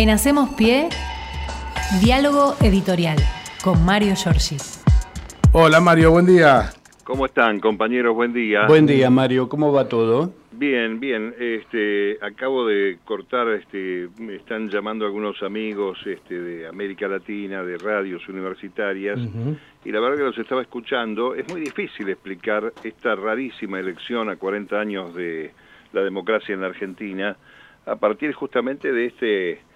En Hacemos Pie, diálogo editorial con Mario Giorgi. Hola Mario, buen día. ¿Cómo están, compañeros? Buen día. Buen día, Mario. ¿Cómo va todo? Bien, bien. Este, acabo de cortar, este, me están llamando algunos amigos este, de América Latina, de radios universitarias, y la verdad que los estaba escuchando. Es muy difícil explicar esta rarísima elección a 40 años de la democracia en la Argentina, a partir justamente de este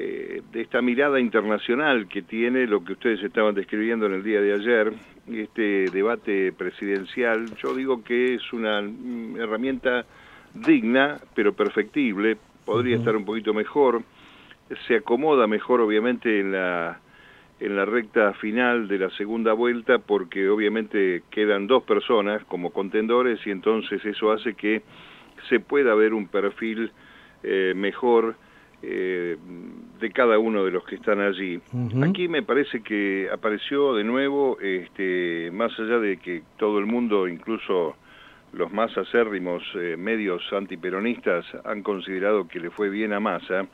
eh, de esta mirada internacional que tiene lo que ustedes estaban describiendo en el día de ayer, este debate presidencial, yo digo que es una mm, herramienta digna, pero perfectible, podría estar un poquito mejor, se acomoda mejor obviamente en la en la recta final de la segunda vuelta porque obviamente quedan dos personas como contendores y entonces eso hace que se pueda ver un perfil eh, mejor eh, de cada uno de los que están allí. Aquí me parece que apareció de nuevo, este, más allá de que todo el mundo, incluso los más acérrimos eh, medios antiperonistas, han considerado que le fue bien a Massa,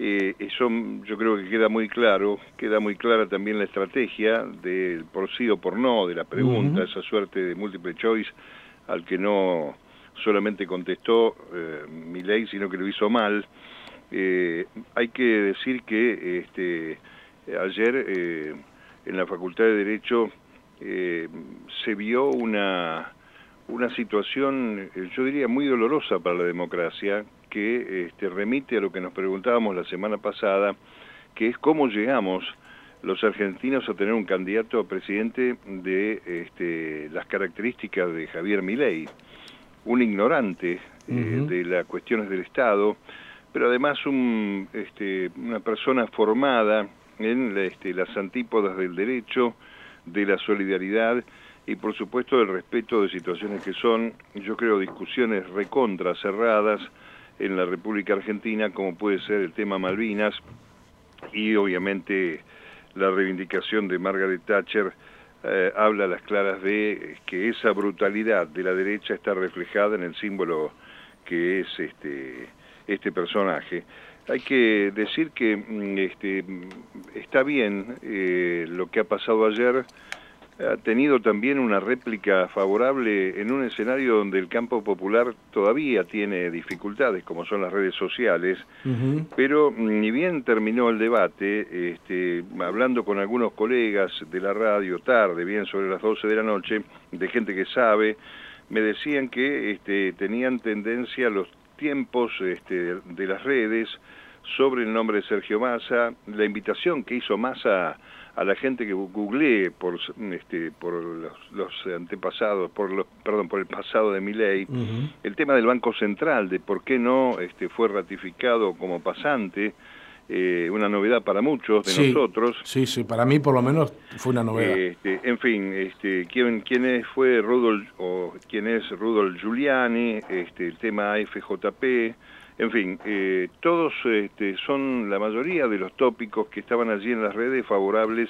eh, eso yo creo que queda muy claro, queda muy clara también la estrategia del por sí o por no de la pregunta, esa suerte de múltiple choice al que no solamente contestó eh, mi ley, sino que lo hizo mal. Eh, hay que decir que este, ayer eh, en la Facultad de Derecho eh, se vio una, una situación, yo diría, muy dolorosa para la democracia, que este, remite a lo que nos preguntábamos la semana pasada, que es cómo llegamos los argentinos a tener un candidato a presidente de este, las características de Javier Milei, un ignorante de las cuestiones del Estado, pero además un, este, una persona formada en este, las antípodas del derecho, de la solidaridad y por supuesto del respeto de situaciones que son, yo creo, discusiones recontra cerradas en la República Argentina, como puede ser el tema Malvinas y obviamente la reivindicación de Margaret Thatcher eh, habla a las claras de que esa brutalidad de la derecha está reflejada en el símbolo que es este este personaje. Hay que decir que mm, este, está bien eh, lo que ha pasado ayer, ha tenido también una réplica favorable en un escenario donde el campo popular todavía tiene dificultades, como son las redes sociales, pero mm, ni bien terminó el debate, este, hablando con algunos colegas de la radio tarde, bien sobre las 12 de la noche, de gente que sabe, me decían que este, tenían tendencia los tiempos este, de las redes sobre el nombre de Sergio Massa, la invitación que hizo Massa a la gente que googlee por este por los, antepasados por los perdón por el pasado de Milei el tema del Banco Central de por qué no este fue ratificado como pasante eh, una novedad para muchos de nosotros. Sí, sí, para mí por lo menos fue una novedad. Este, en fin, este, ¿quién, quién fue Rudolf o quién es Rudolf Giuliani, este, el tema FJP, en fin, eh, todos este, son la mayoría de los tópicos que estaban allí en las redes favorables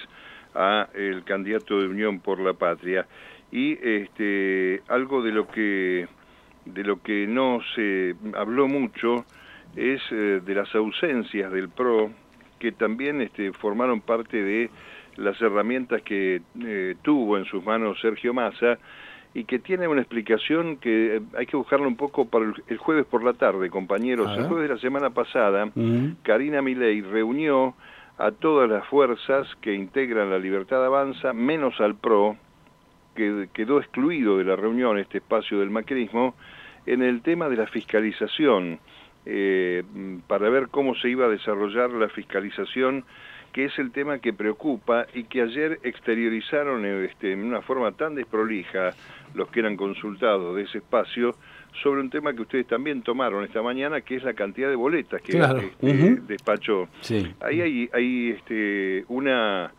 a el candidato de Unión por la Patria y este, algo de lo que de lo que no se habló mucho es eh, de las ausencias del PRO, que también este, formaron parte de las herramientas que eh, tuvo en sus manos Sergio Massa y que tiene una explicación que eh, hay que buscarla un poco para el, jueves por la tarde, compañeros. El jueves de la semana pasada, Karina Milei reunió a todas las fuerzas que integran la Libertad Avanza, menos al PRO, que quedó excluido de la reunión, este espacio del macrismo, en el tema de la fiscalización eh, para ver cómo se iba a desarrollar la fiscalización, que es el tema que preocupa y que ayer exteriorizaron este, en una forma tan desprolija los que eran consultados de ese espacio sobre un tema que ustedes también tomaron esta mañana, que es la cantidad de boletas que este, despachó. Ahí hay, hay este, una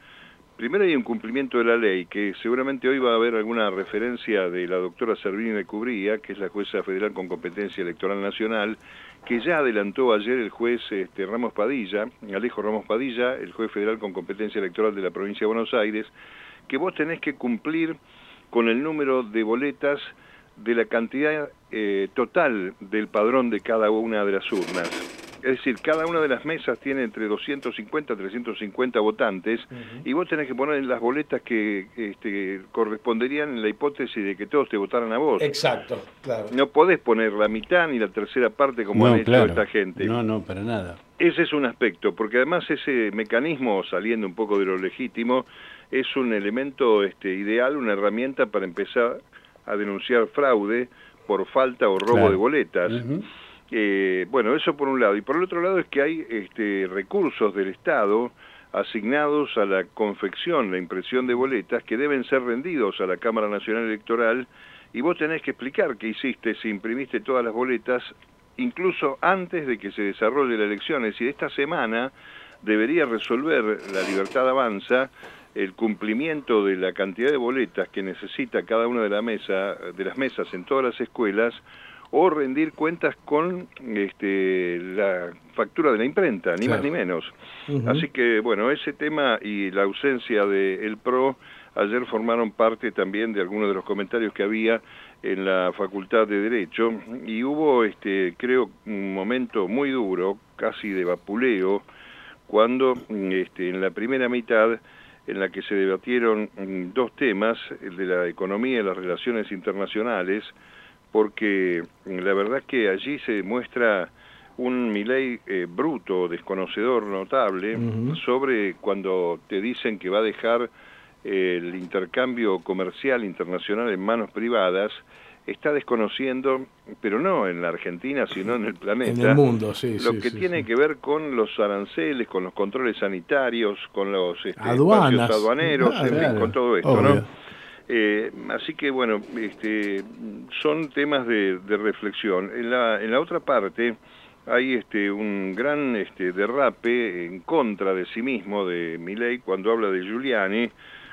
Primero hay un cumplimiento de la ley, que seguramente hoy va a haber alguna referencia de la doctora Servini de Cubría, que es la jueza federal con competencia electoral nacional, que ya adelantó ayer el juez este, Ramos Padilla, Alejo Ramos Padilla, el juez federal con competencia electoral de la provincia de Buenos Aires, que vos tenés que cumplir con el número de boletas de la cantidad eh, total del padrón de cada una de las urnas. Es decir, cada una de las mesas tiene entre 250 y 350 votantes y vos tenés que poner las boletas que este, corresponderían en la hipótesis de que todos te votaran a vos. Exacto, claro. No podés poner la mitad ni la tercera parte como han hecho esta gente. No, no, para nada. Ese es un aspecto, porque además ese mecanismo, saliendo un poco de lo legítimo, es un elemento este, ideal, una herramienta para empezar a denunciar fraude por falta o robo de boletas. Eh, bueno, eso por un lado. Y por el otro lado es que hay este, recursos del Estado asignados a la confección, la impresión de boletas, que deben ser rendidos a la Cámara Nacional Electoral y vos tenés que explicar qué hiciste si imprimiste todas las boletas, incluso antes de que se desarrolle la elección. Es decir, esta semana debería resolver la libertad avanza el cumplimiento de la cantidad de boletas que necesita cada una de, la mesa, de las mesas en todas las escuelas o rendir cuentas con este, la factura de la imprenta, ni más ni menos. Así que, bueno, ese tema y la ausencia del el PRO ayer formaron parte también de algunos de los comentarios que había en la Facultad de Derecho y hubo, este, creo, un momento muy duro, casi de vapuleo, cuando este, en la primera mitad en la que se debatieron dos temas, el de la economía y las relaciones internacionales, porque la verdad que allí se muestra un Milei eh, bruto, desconocedor notable, sobre cuando te dicen que va a dejar el intercambio comercial internacional en manos privadas, está desconociendo, pero no en la Argentina, sino en el planeta, en el mundo, sí, lo que tiene que ver con los aranceles, con los controles sanitarios, con los este, aduaneros, ah, con todo esto, ¿no? Eh, así que bueno, este, son temas de, reflexión. En la, en la otra parte hay este, un gran este, derrape en contra de sí mismo de Milei cuando habla de Giuliani,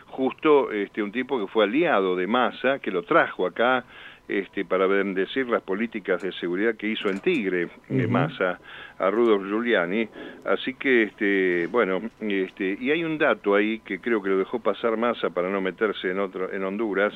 justo este, un tipo que fue aliado de Massa, que lo trajo acá este, para bendecir las políticas de seguridad que hizo en Tigre, uh Massa, a Rudolf Giuliani. Así que, este, bueno, este, y hay un dato ahí que creo que lo dejó pasar Massa para no meterse en, otro, en Honduras,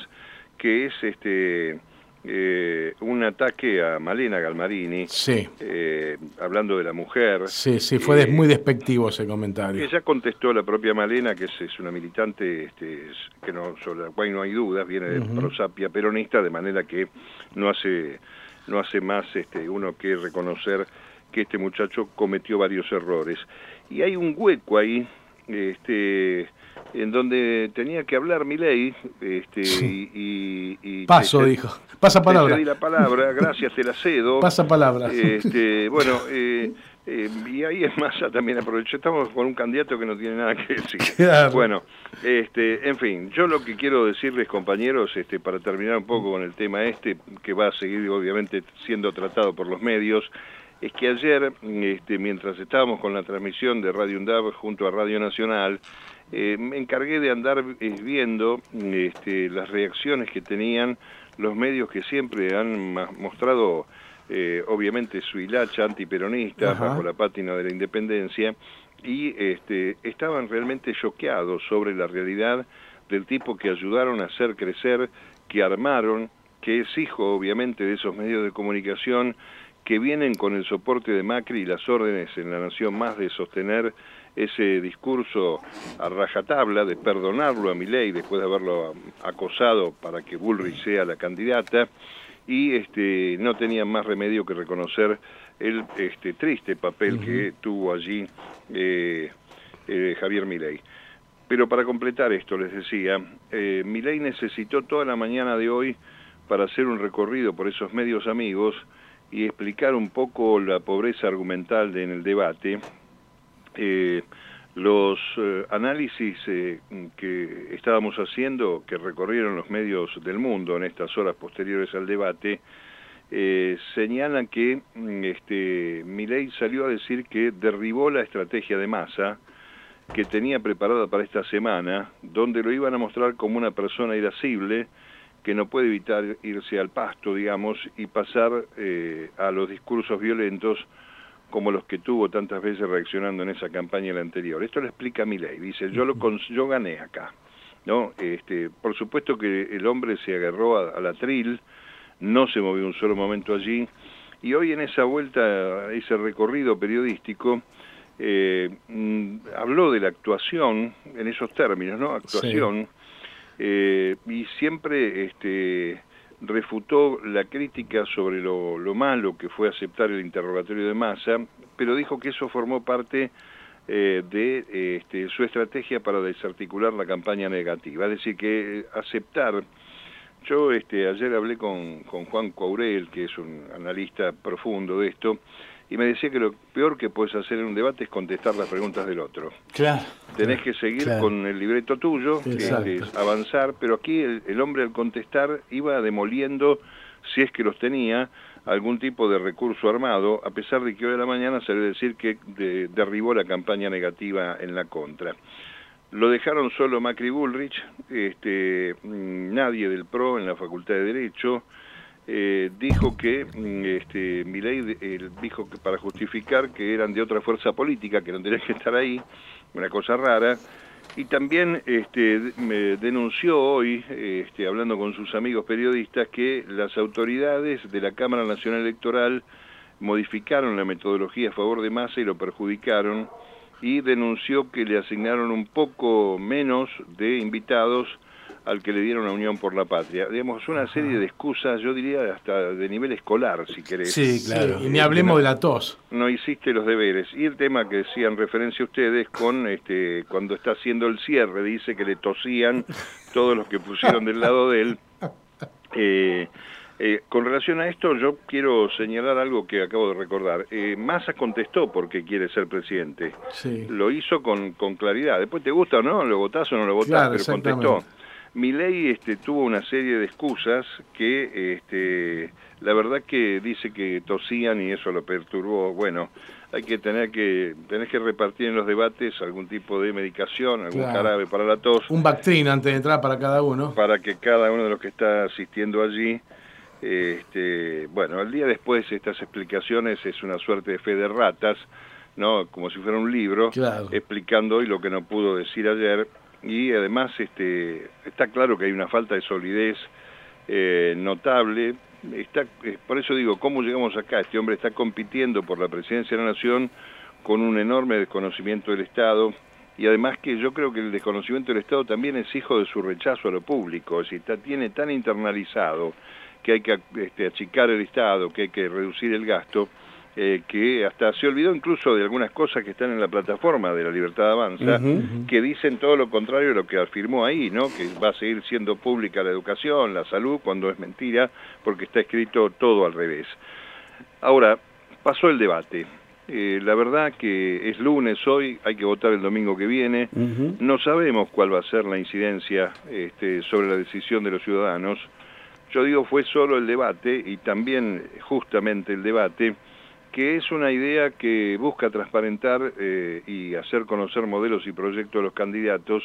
que es este eh, un ataque a Malena Galmarini, sí. Eh, hablando de la mujer. Sí, sí, fue muy despectivo ese comentario. Ella contestó la propia Malena, que es, una militante este, que no, sobre la cual no hay dudas, viene de prosapia peronista, de manera que no hace, no hace más este, uno que reconocer que este muchacho cometió varios errores. Y hay un hueco ahí, este en donde tenía que hablar mi ley este, y, Paso, dijo. Pasa palabra. Te la palabra, gracias, te la cedo. Pasa palabra. Este, bueno, eh, eh, y ahí es más, ya también aprovecho, estamos con un candidato que no tiene nada que decir. Bueno, este, en fin, yo lo que quiero decirles, compañeros, este, para terminar un poco con el tema este, que va a seguir obviamente siendo tratado por los medios, es que ayer, este, mientras estábamos con la transmisión de Radio UNDAV junto a Radio Nacional, eh, me encargué de andar viendo este, las reacciones que tenían los medios que siempre han mostrado, eh, obviamente, su hilacha antiperonista bajo la pátina de la independencia, y este, estaban realmente choqueados sobre la realidad del tipo que ayudaron a hacer crecer, que armaron, que es hijo, obviamente, de esos medios de comunicación que vienen con el soporte de Macri y las órdenes en la Nación Más de sostener ese discurso a rajatabla de perdonarlo a Milei después de haberlo acosado para que Bullrich sea la candidata y este, no tenían más remedio que reconocer el este, triste papel que tuvo allí eh, eh, Javier Milei. Pero para completar esto, les decía, eh, Milei necesitó toda la mañana de hoy para hacer un recorrido por esos medios amigos y explicar un poco la pobreza argumental en el debate, eh, los eh, análisis eh, que estábamos haciendo, que recorrieron los medios del mundo en estas horas posteriores al debate, señalan que mm, este, salió a decir que derribó la estrategia de masa que tenía preparada para esta semana, donde lo iban a mostrar como una persona irascible, que no puede evitar irse al pasto, digamos, y pasar a los discursos violentos como los que tuvo tantas veces reaccionando en esa campaña la anterior. Esto lo explica ley, dice, yo, lo yo gané acá. ¿no? Este, por supuesto que el hombre se agarró a, la tril, no se movió un solo momento allí, Y hoy en esa vuelta, ese recorrido periodístico, eh, mm, habló de la actuación en esos términos, ¿no? Actuación, eh, y siempre este, refutó la crítica sobre lo, malo que fue aceptar el interrogatorio de masa, pero dijo que eso formó parte eh, de este, su estrategia para desarticular la campaña negativa, es decir, que aceptar yo este, ayer hablé con, con Juan Courel, que es un analista profundo de esto, y me decía que lo peor que puedes hacer en un debate es contestar las preguntas del otro. Claro. Tenés que seguir con el libreto tuyo, que es avanzar, pero aquí el, hombre al contestar iba demoliendo, si es que los tenía, algún tipo de recurso armado, a pesar de que hoy a la mañana se debe decir que derribó la campaña negativa en la contra. Lo dejaron solo Macri Bullrich, este, mm, nadie del PRO en la Facultad de Derecho, eh, dijo que mm, este, Milei dijo que para justificar que eran de otra fuerza política, que no tenían que estar ahí, una cosa rara, y también este, me denunció hoy, este, hablando con sus amigos periodistas, que las autoridades de la Cámara Nacional Electoral modificaron la metodología a favor de Massa y lo perjudicaron, y denunció que le asignaron un poco menos de invitados al que le dieron la Unión por la Patria. Digamos, una serie de excusas, yo diría hasta de nivel escolar, si querés. Sí, claro. Y ni hablemos de la tos. No hiciste los deberes. Y el tema que decían referencia ustedes con este cuando está haciendo el cierre, dice que le tosían todos los que pusieron del lado de él. Eh, eh, con relación a esto, yo quiero señalar algo que acabo de recordar. Eh, Massa contestó porque quiere ser presidente. Sí. Lo hizo con, con claridad. Después te gusta o no, lo votás o no lo votás, pero contestó. Milei este, tuvo una serie de excusas que este, la verdad que dice que tosían y eso lo perturbó. Bueno, hay que tener que tenés que repartir en los debates algún tipo de medicación, algún jarabe para la tos. Un Bactrin antes de entrar para cada uno. Para que cada uno de los que está asistiendo allí, este, bueno, al día después estas explicaciones es una suerte de fe de ratas, ¿no? Como si fuera un libro, explicando hoy lo que no pudo decir ayer y además este, está claro que hay una falta de solidez eh, notable. Está, eh, por eso digo, ¿cómo llegamos acá? Este hombre está compitiendo por la presidencia de la Nación con un enorme desconocimiento del Estado y además que yo creo que el desconocimiento del Estado también es hijo de su rechazo a lo público, es decir, está, tiene tan internalizado que hay que este, achicar el Estado, que hay que reducir el gasto, eh, que hasta se olvidó incluso de algunas cosas que están en la plataforma de la Libertad Avanza, que dicen todo lo contrario de lo que afirmó ahí, ¿no? que va a seguir siendo pública la educación, la salud, cuando es mentira, porque está escrito todo al revés. Ahora, pasó el debate. Eh, la verdad que es lunes hoy, hay que votar el domingo que viene. No sabemos cuál va a ser la incidencia este, sobre la decisión de los ciudadanos. Yo digo, fue solo el debate y también justamente el debate que es una idea que busca transparentar eh, y hacer conocer modelos y proyectos de los candidatos,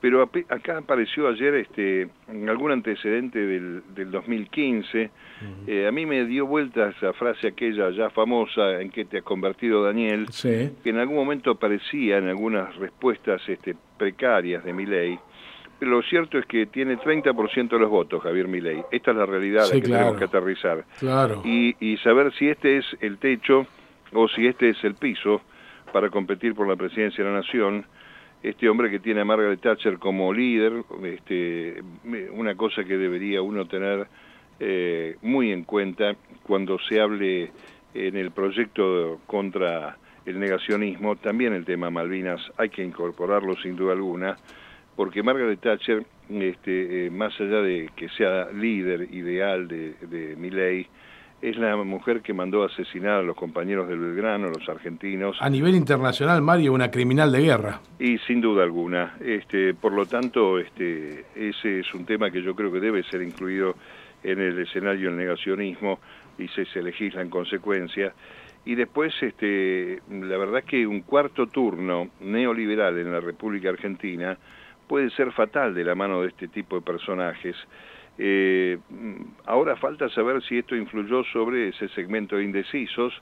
pero acá apareció ayer este, algún antecedente del, del 2015. Eh, a mí me dio vuelta esa frase aquella ya famosa en que te has convertido Daniel, que en algún momento aparecía en algunas respuestas este, precarias de mi ley lo cierto es que tiene 30% de los votos Javier Milei. Esta es la realidad que tenemos que aterrizar. Claro. Y, y saber si este es el techo o si este es el piso para competir por la presidencia de la Nación. Este hombre que tiene a Margaret Thatcher como líder, este, una cosa que debería uno tener eh, muy en cuenta cuando se hable en el proyecto contra el negacionismo, también el tema Malvinas hay que incorporarlo sin duda alguna, porque Margaret Thatcher, este, eh, más allá de que sea líder ideal de, de Milley, es la mujer que mandó asesinar a los compañeros del Belgrano, los argentinos. A nivel internacional, Mario, una criminal de guerra. Y sin duda alguna. Este, por lo tanto, este, ese es un tema que yo creo que debe ser incluido en el escenario del negacionismo y se, se legisla en consecuencia. Y después, este, la verdad que un cuarto turno neoliberal en la República Argentina puede ser fatal de la mano de este tipo de personajes. Eh, ahora falta saber si esto influyó sobre ese segmento de indecisos.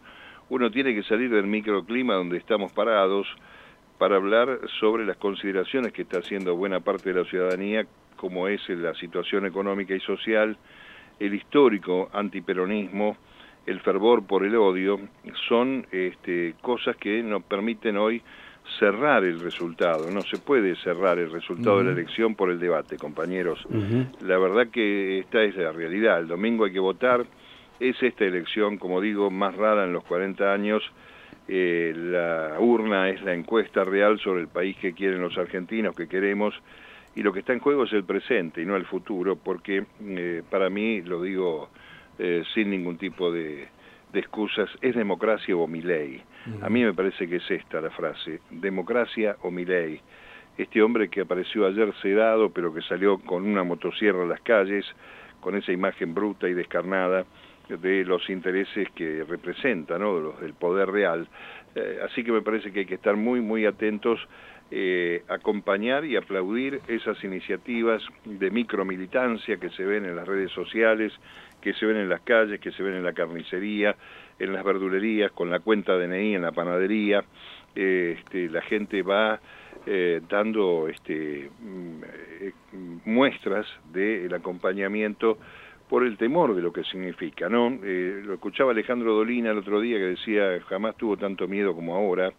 Uno tiene que salir del microclima donde estamos parados para hablar sobre las consideraciones que está haciendo buena parte de la ciudadanía, como es la situación económica y social, el histórico antiperonismo, el fervor por el odio, son este, cosas que nos permiten hoy cerrar el resultado. No se puede cerrar el resultado de la elección por el debate, compañeros. La verdad que esta es la realidad. El domingo hay que votar. Es esta elección, como digo, más rara en los 40 años. Eh, la urna es la encuesta real sobre el país que quieren los argentinos, que queremos, y lo que está en juego es el presente y no el futuro, porque eh, para mí, lo digo eh, sin ningún tipo de, de excusas, es democracia o mi ley. A mí me parece que es esta la frase, democracia o mi ley. Este hombre que apareció ayer sedado, pero que salió con una motosierra a las calles, con esa imagen bruta y descarnada de los intereses que representa, ¿no? los del poder real. Eh, así que me parece que hay que estar muy, muy atentos eh, acompañar y aplaudir esas iniciativas de micromilitancia que se ven en las redes sociales, que se ven en las calles, que se ven en la carnicería, en las verdulerías, con la cuenta DNI en la panadería. Eh, este, la gente va eh, dando este, mm, eh, muestras del acompañamiento por el temor de lo que significa, ¿no? lo escuchaba Alejandro Dolina el otro día que decía jamás tuvo tanto miedo como ahora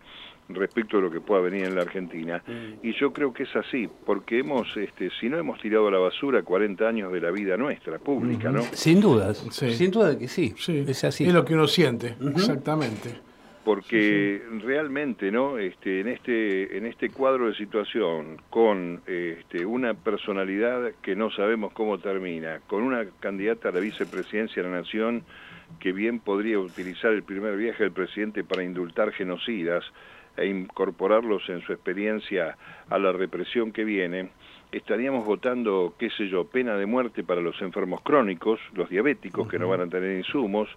respecto a lo que pueda venir en la Argentina. Mm. Y yo creo que es así, porque hemos, este, si no hemos tirado a la basura 40 años de la vida nuestra, pública, ¿no? Sin dudas, sin duda que sí, es así. Es lo que uno siente, exactamente. Porque realmente, ¿no? Este, en este, en este cuadro de situación, con este, una personalidad que no sabemos cómo termina, con una candidata a la vicepresidencia de la Nación que bien podría utilizar el primer viaje del presidente para indultar genocidas, e incorporarlos en su experiencia a la represión que viene, estaríamos votando, qué sé yo, pena de muerte para los enfermos crónicos, los diabéticos que no van a tener insumos,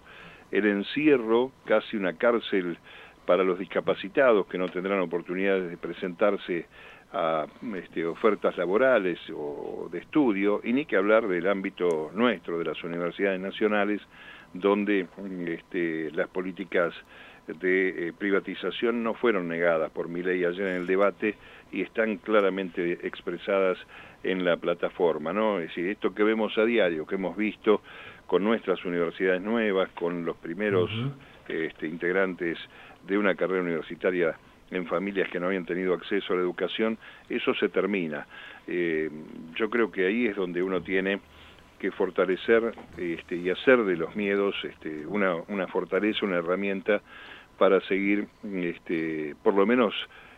el encierro, casi una cárcel para los discapacitados que no tendrán oportunidades de presentarse a este, ofertas laborales o de estudio, y ni que hablar del ámbito nuestro, de las universidades nacionales, donde este, las políticas de eh, privatización no fueron negadas por mi ley ayer en el debate y están claramente expresadas en la plataforma, ¿no? Es decir, esto que vemos a diario, que hemos visto con nuestras universidades nuevas, con los primeros este, integrantes de una carrera universitaria en familias que no habían tenido acceso a la educación, eso se termina. Eh, yo creo que ahí es donde uno tiene que fortalecer este, y hacer de los miedos este, una, una fortaleza, una herramienta para seguir, este, por lo menos,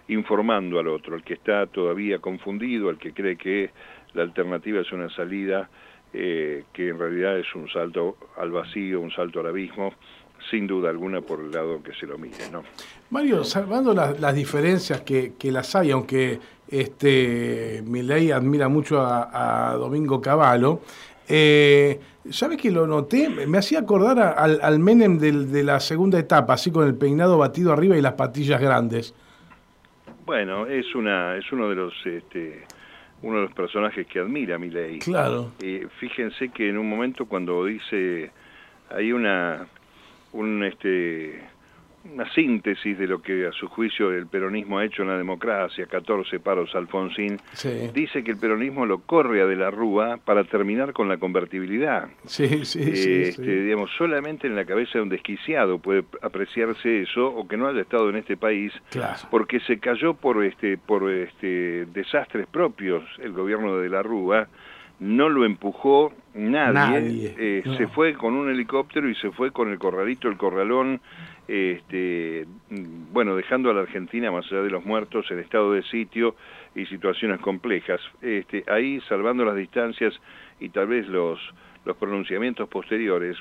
informando al otro, al que está todavía confundido, al que cree que la alternativa es una salida eh, que en realidad es un salto al vacío, un salto al abismo, sin duda alguna por el lado que se lo mire. ¿no? Mario, salvando las, diferencias que, las hay, aunque este ley admira mucho a, a Domingo Cavallo, eh, ¿Sabes que lo noté? Me hacía acordar al, al, Menem de la segunda etapa, así con el peinado batido arriba y las patillas grandes. Bueno, es una es uno de los este, uno de los personajes que admira Milei. Claro. Eh, fíjense que en un momento cuando dice hay una un este una síntesis de lo que a su juicio el peronismo ha hecho en la democracia, 14 paros Alfonsín, dice que el peronismo lo corre a de la Rúa para terminar con la convertibilidad. Sí, sí, sí, este, Digamos, solamente en la cabeza de un desquiciado puede apreciarse eso, o que no haya estado en este país, porque se cayó por este por este desastres propios. El gobierno de la Rúa, no lo empujó nadie, eh, se fue con un helicóptero y se fue con el corralito, el corralón, este, bueno, dejando a la Argentina más allá de los muertos en estado de sitio y situaciones complejas. Este, ahí, salvando las distancias y tal vez los, los pronunciamientos posteriores,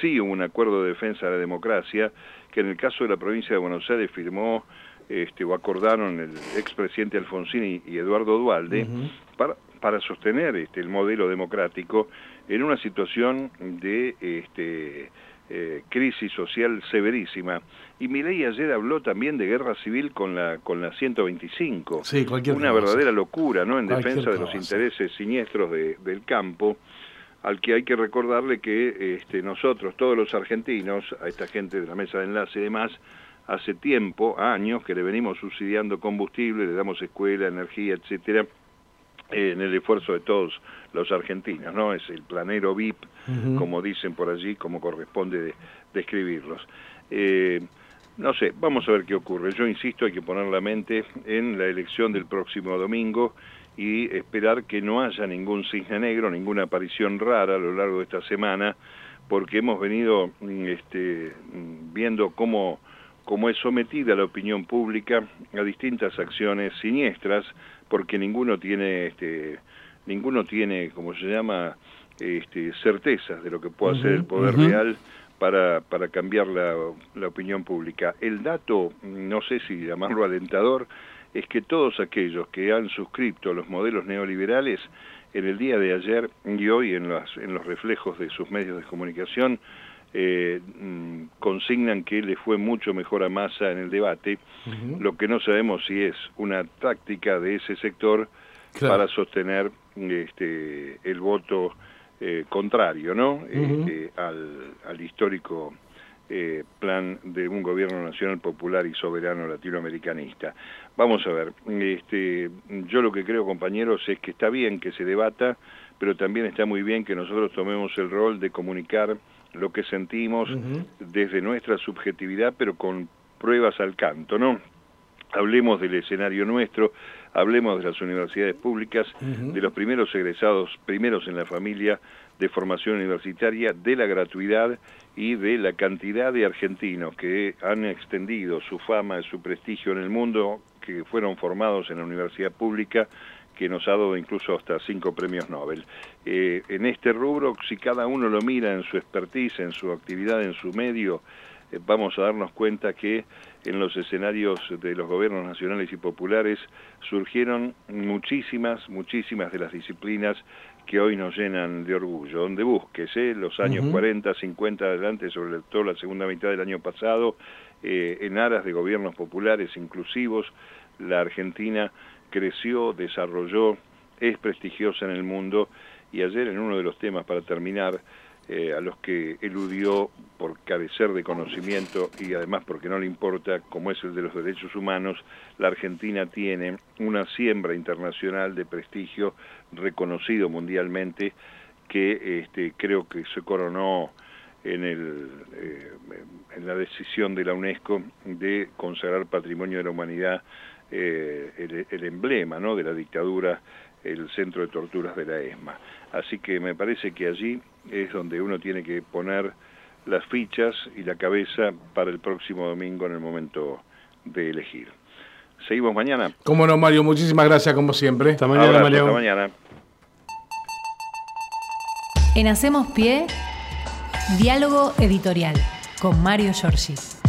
sí hubo un acuerdo de defensa de la democracia que en el caso de la provincia de Buenos Aires firmó este, o acordaron el expresidente Alfonsín y, Eduardo Dualde para, para sostener este, el modelo democrático en una situación de este, eh, crisis social severísima. Y Milei ayer habló también de guerra civil con la con la 125. Sí, Una verdadera locura, ¿no? En defensa de los intereses siniestros de, del campo, al que hay que recordarle que este, nosotros, todos los argentinos, a esta gente de la mesa de enlace y demás, hace tiempo, años, que le venimos subsidiando combustible, le damos escuela, energía, etcétera, en el esfuerzo de todos los argentinos, ¿no? Es el planero VIP, como dicen por allí, como corresponde describirlos. Eh, no sé, vamos a ver qué ocurre. Yo insisto, hay que poner la mente en la elección del próximo domingo y esperar que no haya ningún cisne negro, ninguna aparición rara a lo largo de esta semana, porque hemos venido este, viendo cómo, cómo es sometida la opinión pública a distintas acciones siniestras, porque ninguno tiene, este, ninguno tiene, como se llama, este, certezas de lo que puede hacer el poder real para, para cambiar la, la opinión pública. El dato, no sé si llamarlo alentador, es que todos aquellos que han suscrito los modelos neoliberales en el día de ayer y hoy en, en los reflejos de sus medios de comunicación eh, mm, consignan que le fue mucho mejor a Massa en el debate, lo que no sabemos si es una táctica de ese sector para sostener este, el voto eh, contrario ¿no? Este, al, al histórico eh, plan de un gobierno nacional popular y soberano latinoamericanista. Vamos a ver, este, yo lo que creo, compañeros, es que está bien que se debata, pero también está muy bien que nosotros tomemos el rol de comunicar lo que sentimos desde nuestra subjetividad, pero con pruebas al canto, ¿no? Hablemos del escenario nuestro, hablemos de las universidades públicas, de los primeros egresados, primeros en la familia de formación universitaria, de la gratuidad y de la cantidad de argentinos que han extendido su fama y su prestigio en el mundo, que fueron formados en la universidad pública, que nos ha dado incluso hasta cinco premios Nobel. Eh, en este rubro, si cada uno lo mira en su expertise, en su actividad, en su medio, eh, vamos a darnos cuenta que en los escenarios de los gobiernos nacionales y populares surgieron muchísimas, muchísimas de las disciplinas que hoy nos llenan de orgullo. Donde búsquese, los años 40, 50 adelante, sobre todo la segunda mitad del año pasado, eh, en aras de gobiernos populares inclusivos, la Argentina creció, desarrolló, es prestigiosa en el mundo. Y ayer en uno de los temas para terminar, eh, a los que eludió por carecer de conocimiento y además porque no le importa, como es el de los derechos humanos, la Argentina tiene una siembra internacional de prestigio reconocido mundialmente que este, creo que se coronó en, el, eh, en la decisión de la UNESCO de consagrar patrimonio de la humanidad eh, el, el, emblema ¿no? de la dictadura, el centro de torturas de la ESMA. Así que me parece que allí es donde uno tiene que poner las fichas y la cabeza para el próximo domingo en el momento de elegir. Seguimos mañana. Cómo no, Mario, muchísimas gracias como siempre. Hasta mañana, Mario. Hasta mañana. En Hacemos Pie, diálogo editorial con Mario Giorgi.